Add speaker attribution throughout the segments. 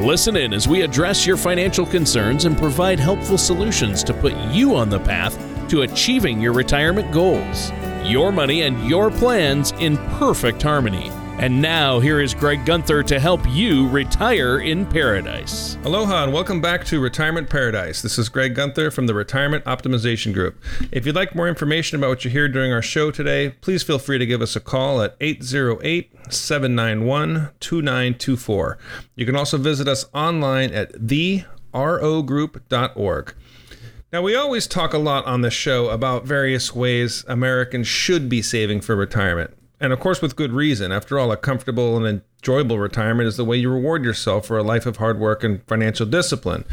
Speaker 1: Listen in as we address your financial concerns and provide helpful solutions to put you on the path to achieving your retirement goals. Your money and your plans in perfect harmony. And now, here is Greg Gunther to help you retire in paradise.
Speaker 2: Aloha and welcome back to Retirement Paradise. This is Greg Gunther from the Retirement Optimization Group. If you'd like more information about what you hear during our show today, please feel free to give us a call at 808 791 2924. You can also visit us online at therogroup.org. Now, we always talk a lot on this show about various ways Americans should be saving for retirement. And of course, with good reason. After all, a comfortable and enjoyable retirement is the way you reward yourself for a life of hard work and financial discipline.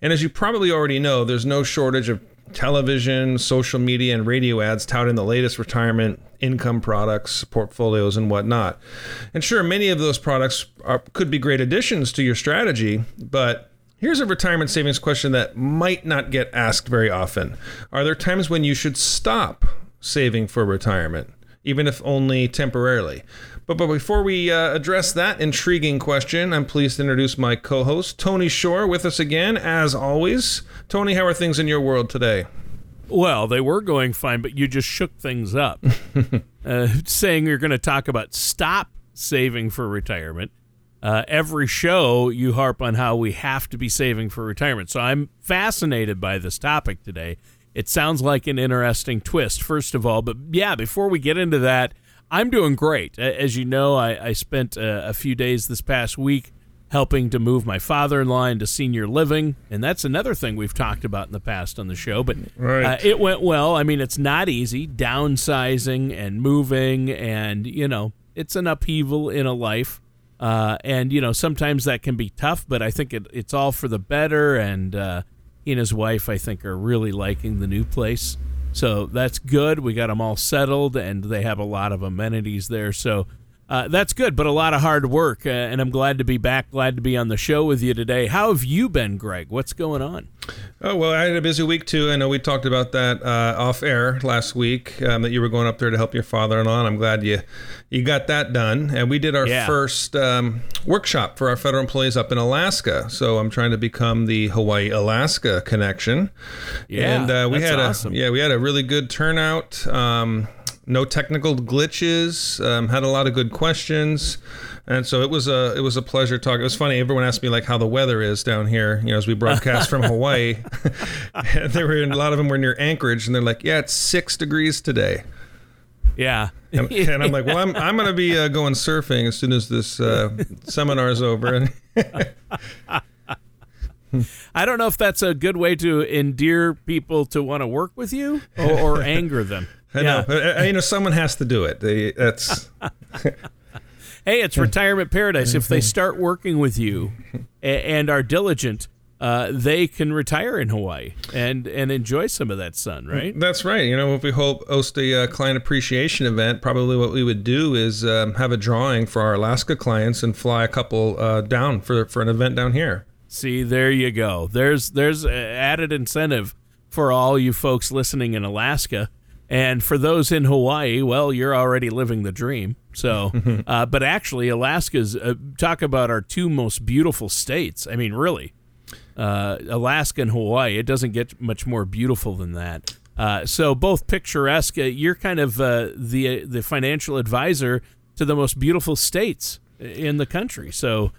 Speaker 2: And as you probably already know, there's no shortage of television, social media, and radio ads touting the latest retirement income products, portfolios, and whatnot. And sure, many of those products are, could be great additions to your strategy, but Here's a retirement savings question that might not get asked very often. Are there times when you should stop saving for retirement? Even if only temporarily. But, but before we uh, address that intriguing question, I'm pleased to introduce my co host, Tony Shore, with us again, as always. Tony, how are things in your world today?
Speaker 1: Well, they were going fine, but you just shook things up, uh, saying you're going to talk about stop saving for retirement. Uh, every show, you harp on how we have to be saving for retirement. So I'm fascinated by this topic today. It sounds like an interesting twist, first of all. But yeah, before we get into that, I'm doing great. As you know, I, I spent a, a, few days this past week helping to move my father in law into senior living. And that's another thing we've talked about in the past on the show. But right. uh, it went well. I mean, it's not easy downsizing and moving, and, you know, it's an upheaval in a life. Uh, and, you know, sometimes that can be tough, but I think it, it's all for the better. And, uh, he and his wife, I think, are really liking the new place. So that's good. We got them all settled, and they have a lot of amenities there. So uh, that's good, but a lot of hard work. Uh, and I'm glad to be back. Glad to be on the show with you today. How have you been, Greg? What's going on?
Speaker 2: Oh well, I had a busy week too. I know we talked about that uh, off air last week um, that you were going up there to help your father-in-law, and I'm glad you you got that done. And we did our yeah. first um, workshop for our federal employees up in Alaska. So I'm trying to become the Hawaii Alaska connection.
Speaker 1: Yeah,
Speaker 2: and
Speaker 1: uh,
Speaker 2: we
Speaker 1: had
Speaker 2: awesome. a yeah we had a really good turnout. Um, no technical glitches. Um, had a lot of good questions, and so it was a it was a pleasure talking. It was funny. Everyone asked me like how the weather is down here. You know, as we broadcast from Hawaii, there were a lot of them were near Anchorage, and they're like, "Yeah, it's six degrees today."
Speaker 1: Yeah,
Speaker 2: and, and, I'm like, "Well, I'm I'm gonna be uh, going surfing as soon as this uh, seminar is over."
Speaker 1: I don't know if that's a good way to endear people to want to work with you or, or anger them.
Speaker 2: I yeah. know. Uh, you know, someone has to do it. They, that's.
Speaker 1: hey, it's retirement paradise. If they start working with you and are diligent, uh, they can retire in Hawaii and and enjoy some of that sun, right?
Speaker 2: That's right. You know, if we host a uh, client appreciation event, probably what we would do is um, have a drawing for our Alaska clients and fly a couple uh, down for for an event down here.
Speaker 1: See, there you go. There's there's added incentive for all you folks listening in Alaska and for those in Hawaii, well, you're already living the dream. So, uh, but actually, Alaska's uh, talk about our two most beautiful states. I mean, really, uh, Alaska and Hawaii. It doesn't get much more beautiful than that. Uh, so, both picturesque. Uh, you're kind of uh, the the financial advisor to the most beautiful states in the country. So.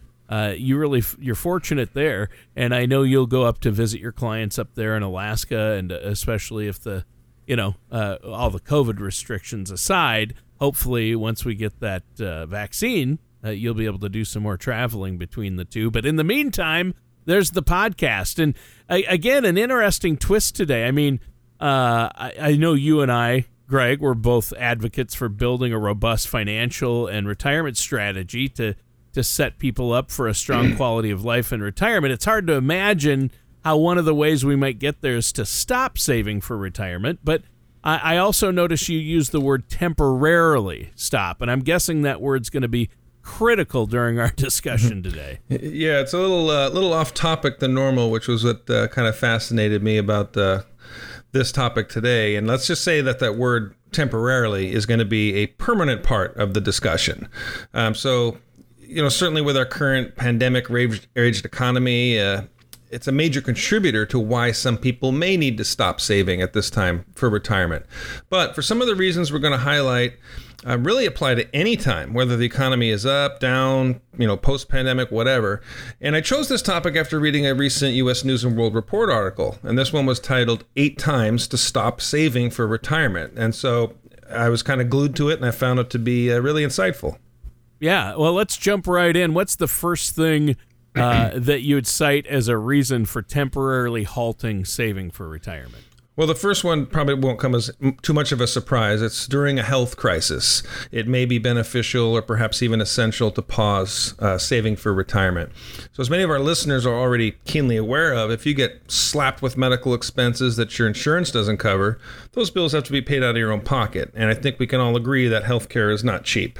Speaker 1: you really you're fortunate there, and I know you'll go up to visit your clients up there in Alaska, and especially if the you know, uh, all the COVID restrictions aside, hopefully once we get that uh, vaccine, uh, you'll be able to do some more traveling between the two. But in the meantime, there's the podcast. And again, an interesting twist today. I mean, uh, I, I know you and I, Greg, we're both advocates for building a robust financial and retirement strategy to to set people up for a strong quality of life in retirement. It's hard to imagine how one of the ways we might get there is to stop saving for retirement. But I, I also notice you use the word temporarily stop, and I'm guessing that word's going to be critical during our discussion today.
Speaker 2: Yeah, it's a little uh, little off topic than normal, which was what uh, kind of fascinated me about uh, this topic today. And let's just say that that word temporarily is going to be a permanent part of the discussion. Um, so, you know, certainly with our current pandemic raged economy, uh, it's a major contributor to why some people may need to stop saving at this time for retirement. But for some of the reasons we're going to highlight, uh, really apply to any time, whether the economy is up, down, you know, post pandemic, whatever. And I chose this topic after reading a recent U.S. News and World Report article. And this one was titled Eight Times to Stop Saving for Retirement. And so I was kind of glued to it and I found it to be uh, really insightful.
Speaker 1: Yeah. Well, let's jump right in. What's the first thing uh, that you would cite as a reason for temporarily halting saving for retirement?
Speaker 2: Well, the first one probably won't come as too much of a surprise. It's during a health crisis. It may be beneficial or perhaps even essential to pause uh, saving for retirement. So, as many of our listeners are already keenly aware of, if you get slapped with medical expenses that your insurance doesn't cover, those bills have to be paid out of your own pocket. And I think we can all agree that healthcare is not cheap.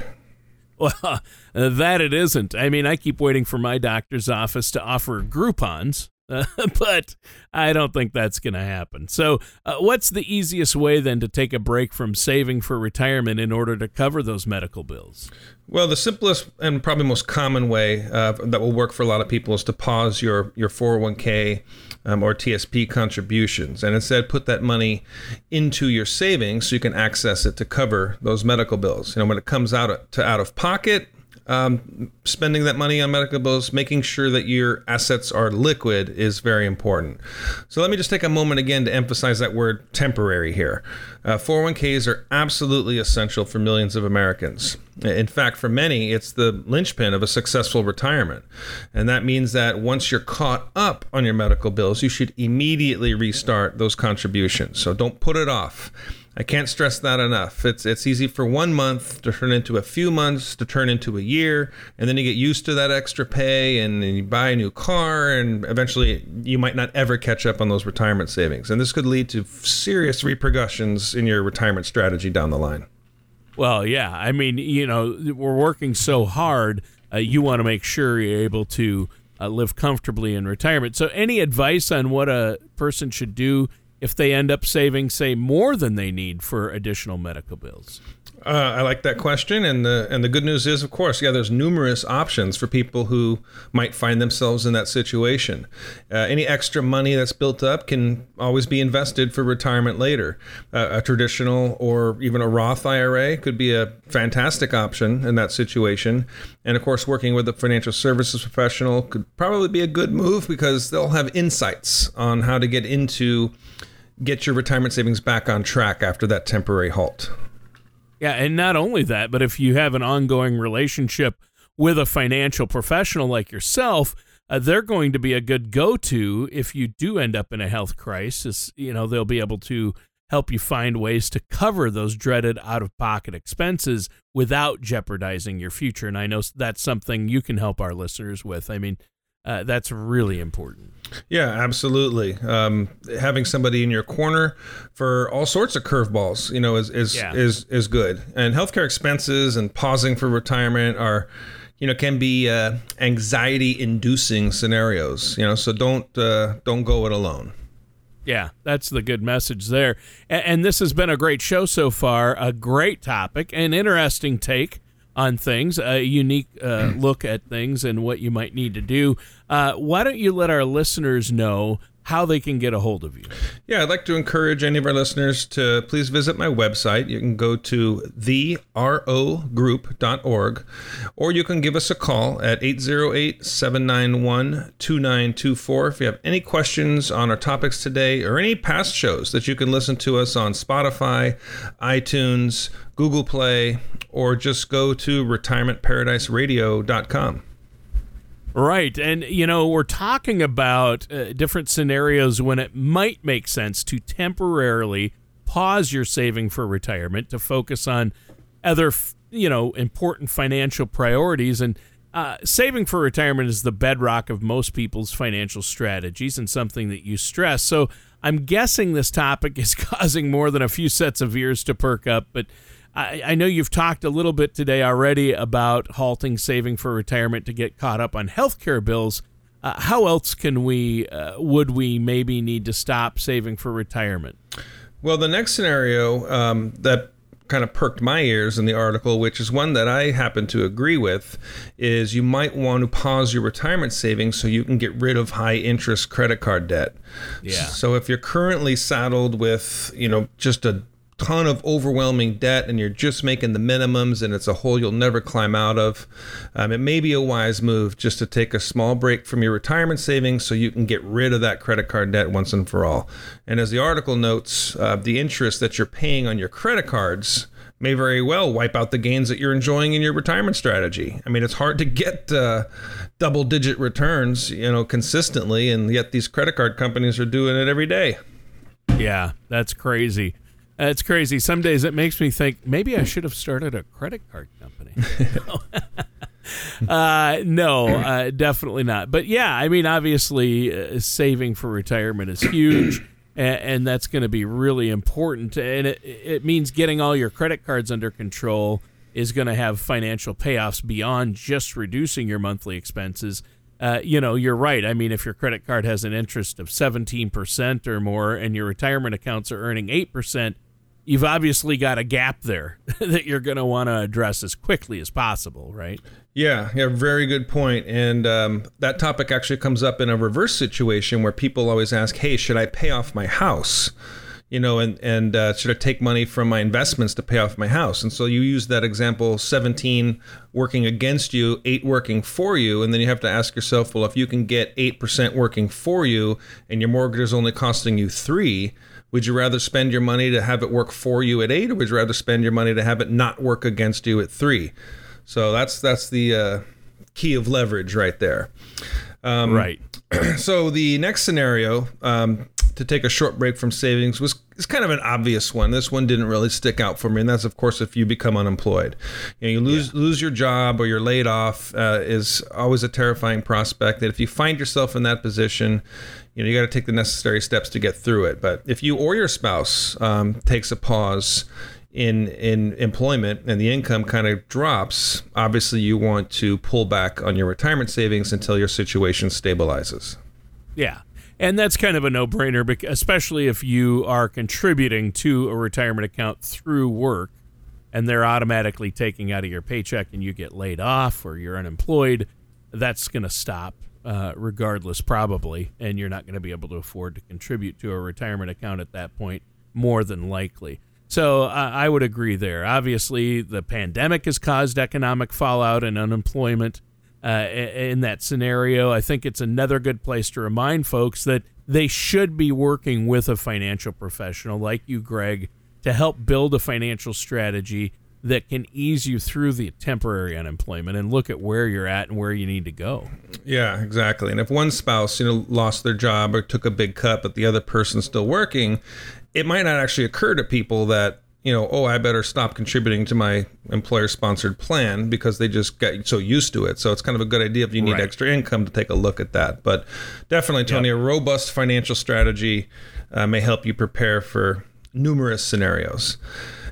Speaker 1: Well, that it isn't. I mean, I keep waiting for my doctor's office to offer Groupons but I don't think that's going to happen. So, uh, what's the easiest way then to take a break from saving for retirement in order to cover those medical bills?
Speaker 2: Well, the simplest and probably most common way uh, that will work for a lot of people is to pause your your 401k um, or TSP contributions and instead put that money into your savings so you can access it to cover those medical bills. You know, when it comes out to out of pocket, um, spending that money on medical bills, making sure that your assets are liquid is very important. So let me just take a moment again to emphasize that word temporary here. Uh, 401ks are absolutely essential for millions of Americans. In fact, for many, it's the linchpin of a successful retirement. And that means that once you're caught up on your medical bills, you should immediately restart those contributions. So don't put it off. I can't stress that enough. It's it's easy for one month to turn into a few months to turn into a year, and then you get used to that extra pay, and, you buy a new car, and eventually you might not ever catch up on those retirement savings, and this could lead to serious repercussions in your retirement strategy down the line.
Speaker 1: Well, yeah, I mean, you know, we're working so hard. Uh, you want to make sure you're able to uh, live comfortably in retirement. So, any advice on what a person should do? If they end up saving, say, more than they need for additional medical bills?
Speaker 2: Uh, I like that question, and the and the good news is, of course, yeah, there's numerous options for people who might find themselves in that situation. Uh, any extra money that's built up can always be invested for retirement later. Uh, a traditional or even a Roth IRA could be a fantastic option in that situation. And of course, working with a financial services professional could probably be a good move because they'll have insights on how to get into get your retirement savings back on track after that temporary halt.
Speaker 1: Yeah, and not only that, but if you have an ongoing relationship with a financial professional like yourself, uh, they're going to be a good go-to if you do end up in a health crisis. You know, they'll be able to help you find ways to cover those dreaded out-of-pocket expenses without jeopardizing your future. And I know that's something you can help our listeners with. I mean, uh, that's really important.
Speaker 2: Yeah, absolutely. Um, having somebody in your corner for all sorts of curveballs, you know, is is, yeah. is is good. And healthcare expenses and pausing for retirement are, you know, can be uh, anxiety-inducing scenarios. You know, so don't uh, don't go it alone.
Speaker 1: Yeah, that's the good message there. And, and this has been a great show so far. A great topic, an interesting take on things, a unique uh, look at things and what you might need to do. Uh, why don't you let our listeners know how they can get a hold of you.
Speaker 2: Yeah, I'd like to encourage any of our listeners to please visit my website. You can go to therogroup.org or you can give us a call at 808 791 2924 if you have any questions on our topics today or any past shows that you can listen to us on Spotify, iTunes, Google Play, or just go to retirementparadiseradio.com.
Speaker 1: Right. And, you know, we're talking about uh, different scenarios when it might make sense to temporarily pause your saving for retirement to focus on other, you know, important financial priorities. And uh, saving for retirement is the bedrock of most people's financial strategies and something that you stress. So I'm guessing this topic is causing more than a few sets of ears to perk up, but I, I know you've talked a little bit today already about halting saving for retirement to get caught up on healthcare bills. Uh, how else can we, uh, would we maybe need to stop saving for retirement?
Speaker 2: Well, the next scenario um, that kind of perked my ears in the article, which is one that I happen to agree with, is you might want to pause your retirement savings so you can get rid of high interest credit card debt.
Speaker 1: Yeah.
Speaker 2: So if you're currently saddled with, you know, just a ton of overwhelming debt and you're just making the minimums and it's a hole you'll never climb out of, um, it may be a wise move just to take a small break from your retirement savings so you can get rid of that credit card debt once and for all. And as the article notes, uh, the interest that you're paying on your credit cards may very well wipe out the gains that you're enjoying in your retirement strategy. I mean, it's hard to get uh, double digit returns, you know, consistently, and yet these credit card companies are doing it every day.
Speaker 1: Yeah, that's crazy. It's crazy. Some days it makes me think maybe I should have started a credit card company. uh, no, uh, definitely not. But yeah, I mean, obviously, uh, saving for retirement is huge, and, and that's going to be really important. And it, it means getting all your credit cards under control is going to have financial payoffs beyond just reducing your monthly expenses. Uh, you know, you're right. I mean, if your credit card has an interest of 17% or more and your retirement accounts are earning 8%, you've obviously got a gap there that you're going to want to address as quickly as possible, right?
Speaker 2: Yeah, yeah, very good point. And um, that topic actually comes up in a reverse situation where people always ask, "Hey, should I pay off my house?" You know, and and uh, should I take money from my investments to pay off my house? And so you use that example: seventeen working against you, eight working for you, and then you have to ask yourself, well, if you can get eight percent working for you, and your mortgage is only costing you three would you rather spend your money to have it work for you at eight, or would you rather spend your money to have it not work against you at three? So that's that's the uh, key of leverage right there.
Speaker 1: Um, right.
Speaker 2: So the next scenario um, to take a short break from savings was is kind of an obvious one. This one didn't really stick out for me, and that's of course if you become unemployed. You, know, you lose yeah. lose your job or you're laid off uh, is always a terrifying prospect. That if you find yourself in that position, you know you got to take the necessary steps to get through it but if you or your spouse um, takes a pause in in employment and the income kind of drops obviously you want to pull back on your retirement savings until your situation stabilizes
Speaker 1: yeah and that's kind of a no-brainer especially if you are contributing to a retirement account through work and they're automatically taking out of your paycheck and you get laid off or you're unemployed that's going to stop uh, regardless, probably, and you're not going to be able to afford to contribute to a retirement account at that point, more than likely. So I would agree there. Obviously, the pandemic has caused economic fallout and unemployment. Uh, in that scenario, I think it's another good place to remind folks that they should be working with a financial professional like you, Greg, to help build a financial strategy that can ease you through the temporary unemployment and look at where you're at and where you need to go.
Speaker 2: Yeah, exactly. And if one spouse, you know, lost their job or took a big cut, but the other person's still working, it might not actually occur to people that you know, oh, I better stop contributing to my employer sponsored plan because they just get so used to it. So it's kind of a good idea if you need right. extra income to take a look at that. But definitely, Tony, yep. a robust financial strategy uh, may help you prepare for numerous scenarios.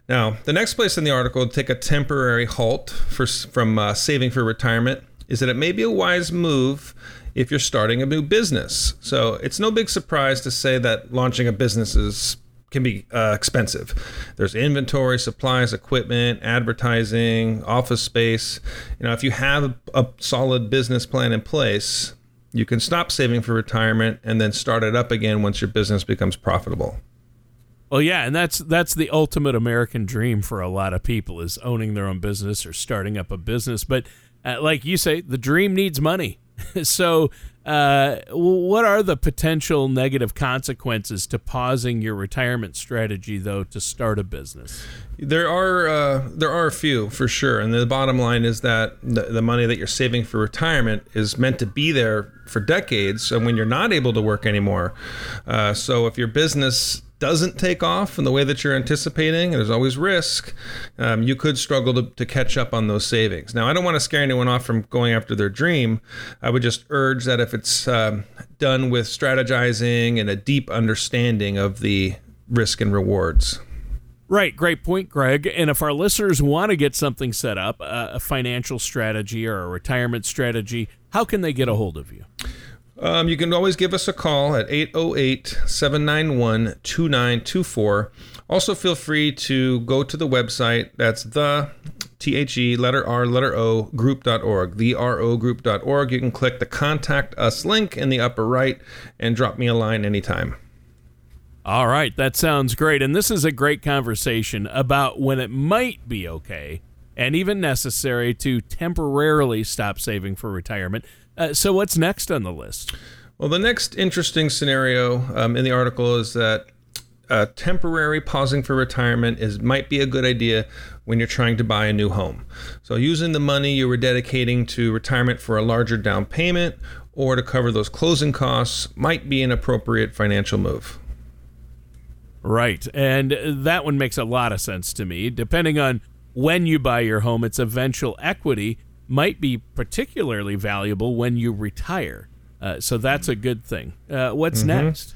Speaker 2: Now, the next place in the article to take a temporary halt for, from uh, saving for retirement is that it may be a wise move if you're starting a new business. So it's no big surprise to say that launching a business is can be uh, expensive. There's inventory, supplies, equipment, advertising, office space. You know, if you have a, solid business plan in place, you can stop saving for retirement and then start it up again once your business becomes profitable.
Speaker 1: Well, yeah, and that's that's the ultimate American dream for a lot of people is owning their own business or starting up a business. But uh, like you say, the dream needs money. so, uh, what are the potential negative consequences to pausing your retirement strategy, though, to start a business?
Speaker 2: There are uh, there are a few for sure, and the bottom line is that the, the money that you're saving for retirement is meant to be there for decades, and when you're not able to work anymore. Uh, so, if your business doesn't take off in the way that you're anticipating, there's always risk, um, you could struggle to, to catch up on those savings. Now, I don't want to scare anyone off from going after their dream. I would just urge that if it's um, done with strategizing and a deep understanding of the risk and rewards.
Speaker 1: Right, great point, Greg. And if our listeners want to get something set up, uh, a financial strategy or a retirement strategy, how can they get a hold of you?
Speaker 2: Um, you can always give us a call at 808 791 2924. Also, feel free to go to the website. That's the T H E letter R letter O group.org, the RO group.org. You can click the contact us link in the upper right and drop me a line anytime.
Speaker 1: All right, that sounds great. And this is a great conversation about when it might be okay and even necessary to temporarily stop saving for retirement. Uh, so, what's next on the list?
Speaker 2: Well, the next interesting scenario um, in the article is that uh, temporary pausing for retirement is might be a good idea when you're trying to buy a new home. So, using the money you were dedicating to retirement for a larger down payment or to cover those closing costs might be an appropriate financial move.
Speaker 1: Right. And that one makes a lot of sense to me. Depending on when you buy your home, its eventual equity might be particularly valuable when you retire. Uh, so that's a good thing. Uh, what's mm-hmm. next?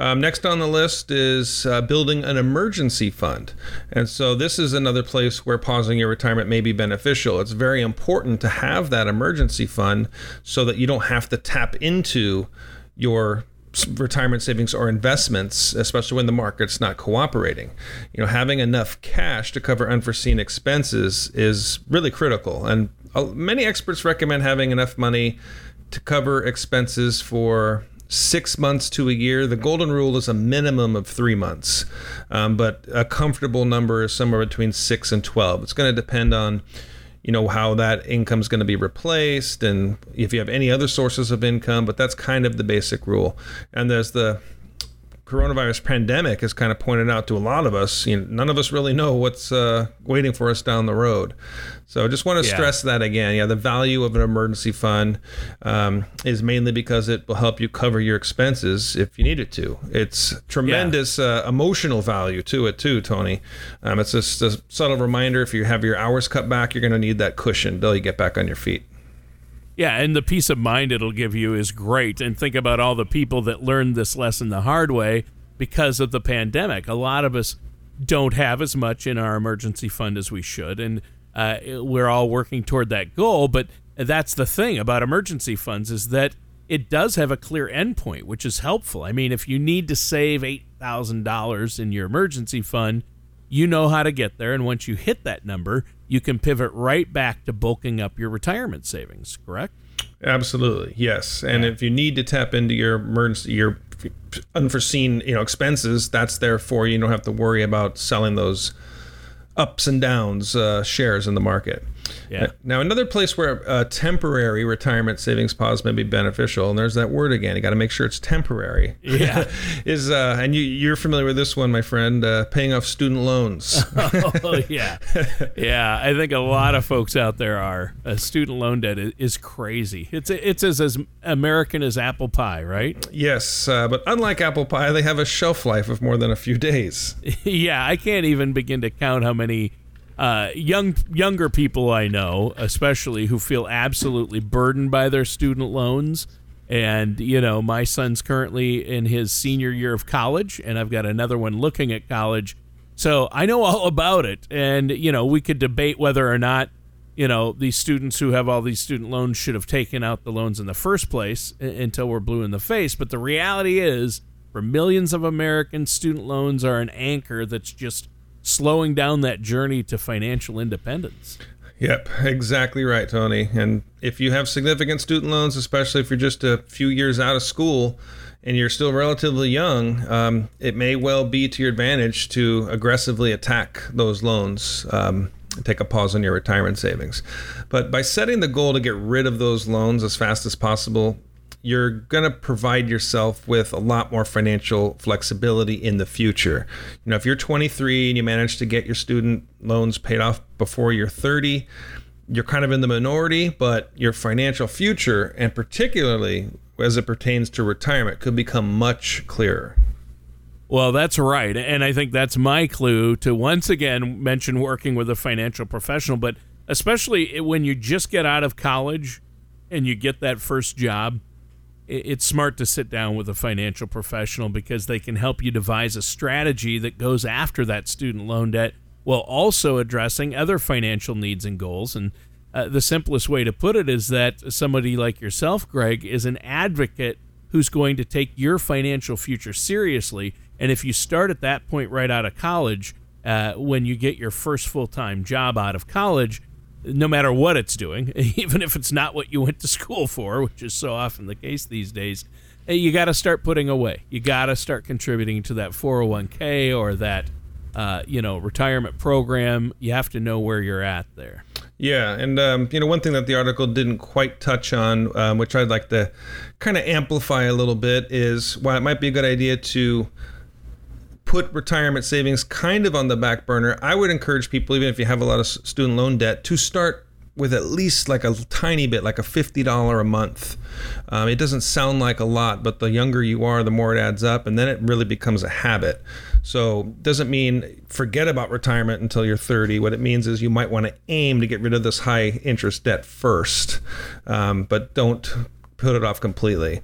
Speaker 2: Um, next on the list is uh, building an emergency fund. And so, this is another place where pausing your retirement may be beneficial. It's very important to have that emergency fund so that you don't have to tap into your retirement savings or investments, especially when the market's not cooperating. You know, having enough cash to cover unforeseen expenses is really critical. And uh, many experts recommend having enough money to cover expenses for six months to a year. The golden rule is a minimum of three months, um, but a comfortable number is somewhere between six and 12. It's going to depend on you know how that income is going to be replaced and if you have any other sources of income but that's kind of the basic rule. And there's the coronavirus pandemic has kind of pointed out to a lot of us, you know, none of us really know what's uh, waiting for us down the road. So I just want to yeah. stress that again. Yeah, the value of an emergency fund um, is mainly because it will help you cover your expenses if you need it to. It's tremendous yeah. uh, emotional value to it too, Tony. Um, it's just a subtle reminder if you have your hours cut back, you're going to need that cushion until you get back on your feet.
Speaker 1: Yeah, and the peace of mind it'll give you is great. And think about all the people that learned this lesson the hard way because of the pandemic. A lot of us don't have as much in our emergency fund as we should, and uh, we're all working toward that goal. But that's the thing about emergency funds is that it does have a clear endpoint, which is helpful. I mean, if you need to save eight thousand dollars in your emergency fund, you know how to get there, and once you hit that number, you can pivot right back to bulking up your retirement savings, correct?
Speaker 2: Absolutely, yes. And if you need to tap into your emergency, your unforeseen, you know, expenses, that's there for you. You don't have to worry about selling those ups and downs uh, shares in the market.
Speaker 1: Yeah.
Speaker 2: Now, another place where a temporary retirement savings pause may be beneficial, and there's that word again. You got to make sure it's temporary.
Speaker 1: Yeah.
Speaker 2: is uh, and you you're familiar with this one, my friend? Uh, paying off student loans.
Speaker 1: oh, yeah, yeah. I think a lot of folks out there are. Uh, student loan debt is, crazy. It's it's as, as American as apple pie, right?
Speaker 2: Yes, uh, but unlike apple pie, they have a shelf life of more than a few days.
Speaker 1: yeah, I can't even begin to count how many uh, young younger people I know, especially who feel absolutely burdened by their student loans. And you know, my son's currently in his senior year of college, and I've got another one looking at college. So I know all about it. And you know, we could debate whether or not you know these students who have all these student loans should have taken out the loans in the first place until we're blue in the face. But the reality is, for millions of Americans, student loans are an anchor that's just slowing down that journey to financial independence.
Speaker 2: Yep, exactly right, Tony. And if you have significant student loans, especially if you're just a few years out of school and you're still relatively young, um, it may well be to your advantage to aggressively attack those loans. Um, take a pause on your retirement savings. But by setting the goal to get rid of those loans as fast as possible, you're going to provide yourself with a lot more financial flexibility in the future. You know, if you're 23 and you manage to get your student loans paid off before you're 30, you're kind of in the minority, but your financial future, and particularly as it pertains to retirement, could become much clearer.
Speaker 1: Well, that's right. And I think that's my clue to once again mention working with a financial professional, but especially when you just get out of college and you get that first job, it's smart to sit down with a financial professional because they can help you devise a strategy that goes after that student loan debt while also addressing other financial needs and goals. And uh, the simplest way to put it is that somebody like yourself, Greg, is an advocate who's going to take your financial future seriously and if you start at that point right out of college, uh, when you get your first full time job out of college, no matter what it's doing, even if it's not what you went to school for, which is so often the case these days, uh, you got to start putting away. You got to start contributing to that 401k or that uh, you know retirement program. You have to know where you're at there.
Speaker 2: Yeah, and um, you know one thing that the article didn't quite touch on, um, which I'd like to kind of amplify a little bit, is why it might be a good idea to put retirement savings kind of on the back burner, I would encourage people, even if you have a lot of student loan debt, to start with at least like a tiny bit, like a $50 a month. Um, it doesn't sound like a lot, but the younger you are, the more it adds up, and then it really becomes a habit. So, doesn't mean forget about retirement until you're 30. What it means is you might want to aim to get rid of this high interest debt first, um, but don't put it off completely.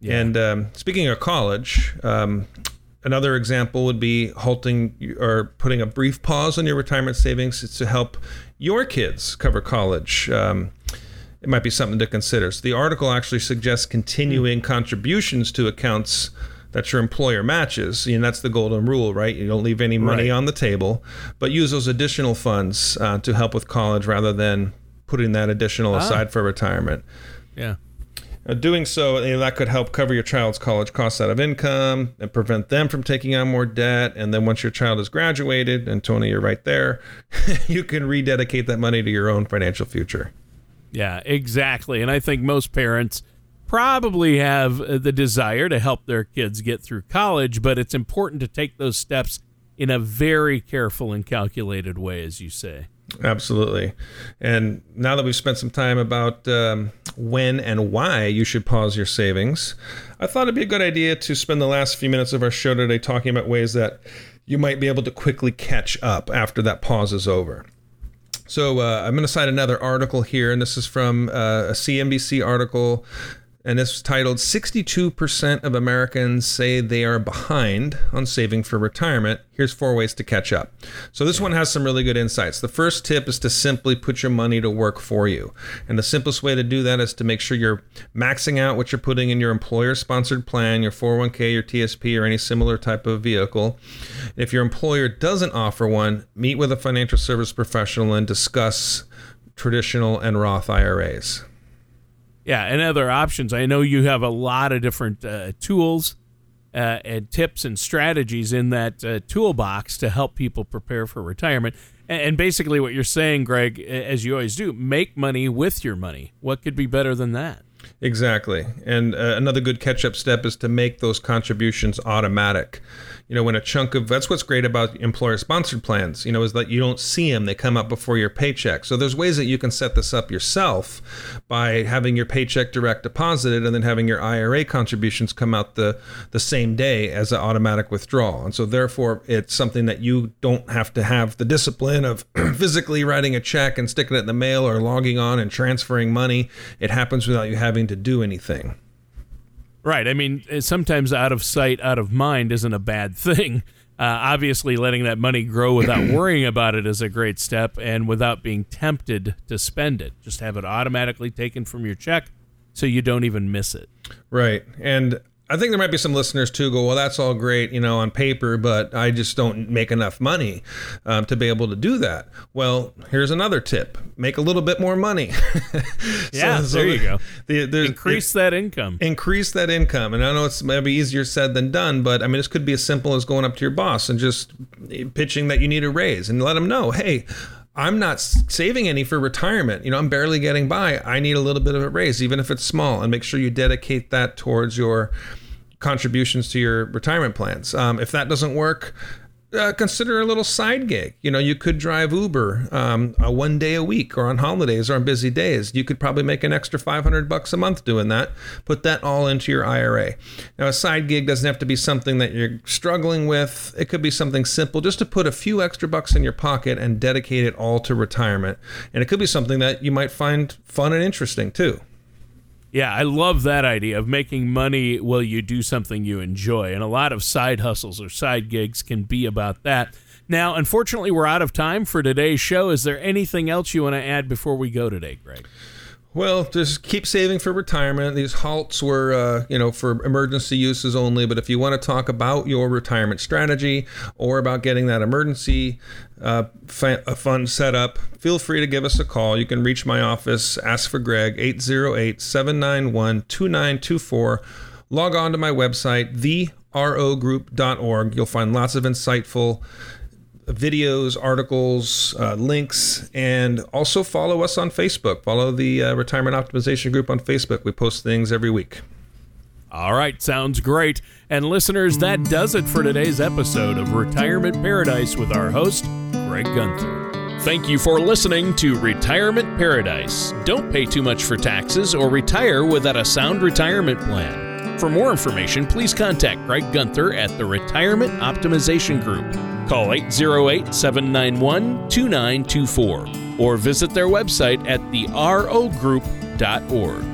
Speaker 2: Yeah. And um, speaking of college, um, Another example would be halting or putting a brief pause on your retirement savings to help your kids cover college. Um, it might be something to consider. So the article actually suggests continuing contributions to accounts that your employer matches. And that's the golden rule, right? You don't leave any money right. on the table, but use those additional funds uh, to help with college rather than putting that additional ah. aside for retirement.
Speaker 1: Yeah.
Speaker 2: Uh, doing so, you know, that could help cover your child's college costs out of income and prevent them from taking on more debt. And then once your child has graduated, and Tony, you're right there, you can rededicate that money to your own financial future.
Speaker 1: Yeah, exactly. And I think most parents probably have uh, the desire to help their kids get through college, but it's important to take those steps in a very careful and calculated way, as you say.
Speaker 2: Absolutely. And now that we've spent some time about um, when and why you should pause your savings, I thought it'd be a good idea to spend the last few minutes of our show today talking about ways that you might be able to quickly catch up after that pause is over. So uh, I'm going to cite another article here, and this is from uh, a CNBC article and it's titled 62% of Americans say they are behind on saving for retirement. Here's four ways to catch up. So, this one has some really good insights. The first tip is to simply put your money to work for you. And the simplest way to do that is to make sure you're maxing out what you're putting in your employer sponsored plan, your 401k, your TSP, or any similar type of vehicle. If your employer doesn't offer one, meet with a financial service professional and discuss traditional and Roth IRAs.
Speaker 1: Yeah, and other options. I know you have a lot of different uh, tools uh, and tips and strategies in that uh, toolbox to help people prepare for retirement. And, and basically, what you're saying, Greg, as you always do, make money with your money. What could be better than that?
Speaker 2: Exactly. And uh, another good catch up step is to make those contributions automatic you know, when a chunk of that's what's great about employer sponsored plans, you know, is that you don't see them, they come up before your paycheck. So there's ways that you can set this up yourself by having your paycheck direct deposited and then having your IRA contributions come out the the same day as an automatic withdrawal. And so therefore it's something that you don't have to have the discipline of physically writing a check and sticking it in the mail or logging on and transferring money. It happens without you having to do anything.
Speaker 1: Right. I mean, eh, sometimes out of sight, out of mind isn't a bad thing. Uh, obviously, letting that money grow without worrying about it is a great step, and without being tempted to spend it. Just have it automatically taken from your check so you don't even miss it.
Speaker 2: Right. And I think there might be some listeners too go, well, that's all great, you know, on paper, but I just don't make enough money um, to be able to do that. Well, here's another tip: make a little bit more money.
Speaker 1: yeah, so, there you go. The, increase it, that income.
Speaker 2: Increase that income, and I know it's maybe easier said than done, but I mean, this could be as simple as going up to your boss and just pitching that you need a raise, and let them know, hey. I'm not saving any for retirement. You know, I'm barely getting by. I need a little bit of a raise, even if it's small, and make sure you dedicate that towards your contributions to your retirement plans. Um, if that doesn't work, uh, consider a little side gig. You know, you could drive Uber um, one day a week or on holidays or on busy days. You could probably make an extra 500 bucks a month doing that. Put that all into your IRA. Now, a side gig doesn't have to be something that you're struggling with. It could be something simple just to put a few extra bucks in your pocket and dedicate it all to retirement. And it could be something that you might find fun and interesting too.
Speaker 1: Yeah, I love that idea of making money while you do something you enjoy. And a lot of side hustles or side gigs can be about that. Now, unfortunately, we're out of time for today's show. Is there anything else you want to add before we go today, Greg?
Speaker 2: Well, just keep saving for retirement. These halts were, uh, you know, for emergency uses only. But if you want to talk about your retirement strategy or about getting that emergency uh, fund set up, feel free to give us a call. You can reach my office, ask for Greg, 808 791 2924. Log on to my website, therogroup.org. You'll find lots of insightful videos, articles, uh, links, and also follow us on Facebook. Follow the uh, Retirement Optimization Group on Facebook. We post things every week.
Speaker 1: All right, sounds great. And listeners, that does it for today's episode of Retirement Paradise with our host, Greg Gunther. Thank you for listening to Retirement Paradise. Don't pay too much for taxes or retire without a sound retirement plan. For more information, please contact Greg Gunther at the Retirement Optimization Group. Call 808 791 2924 or visit their website at therogroup.org.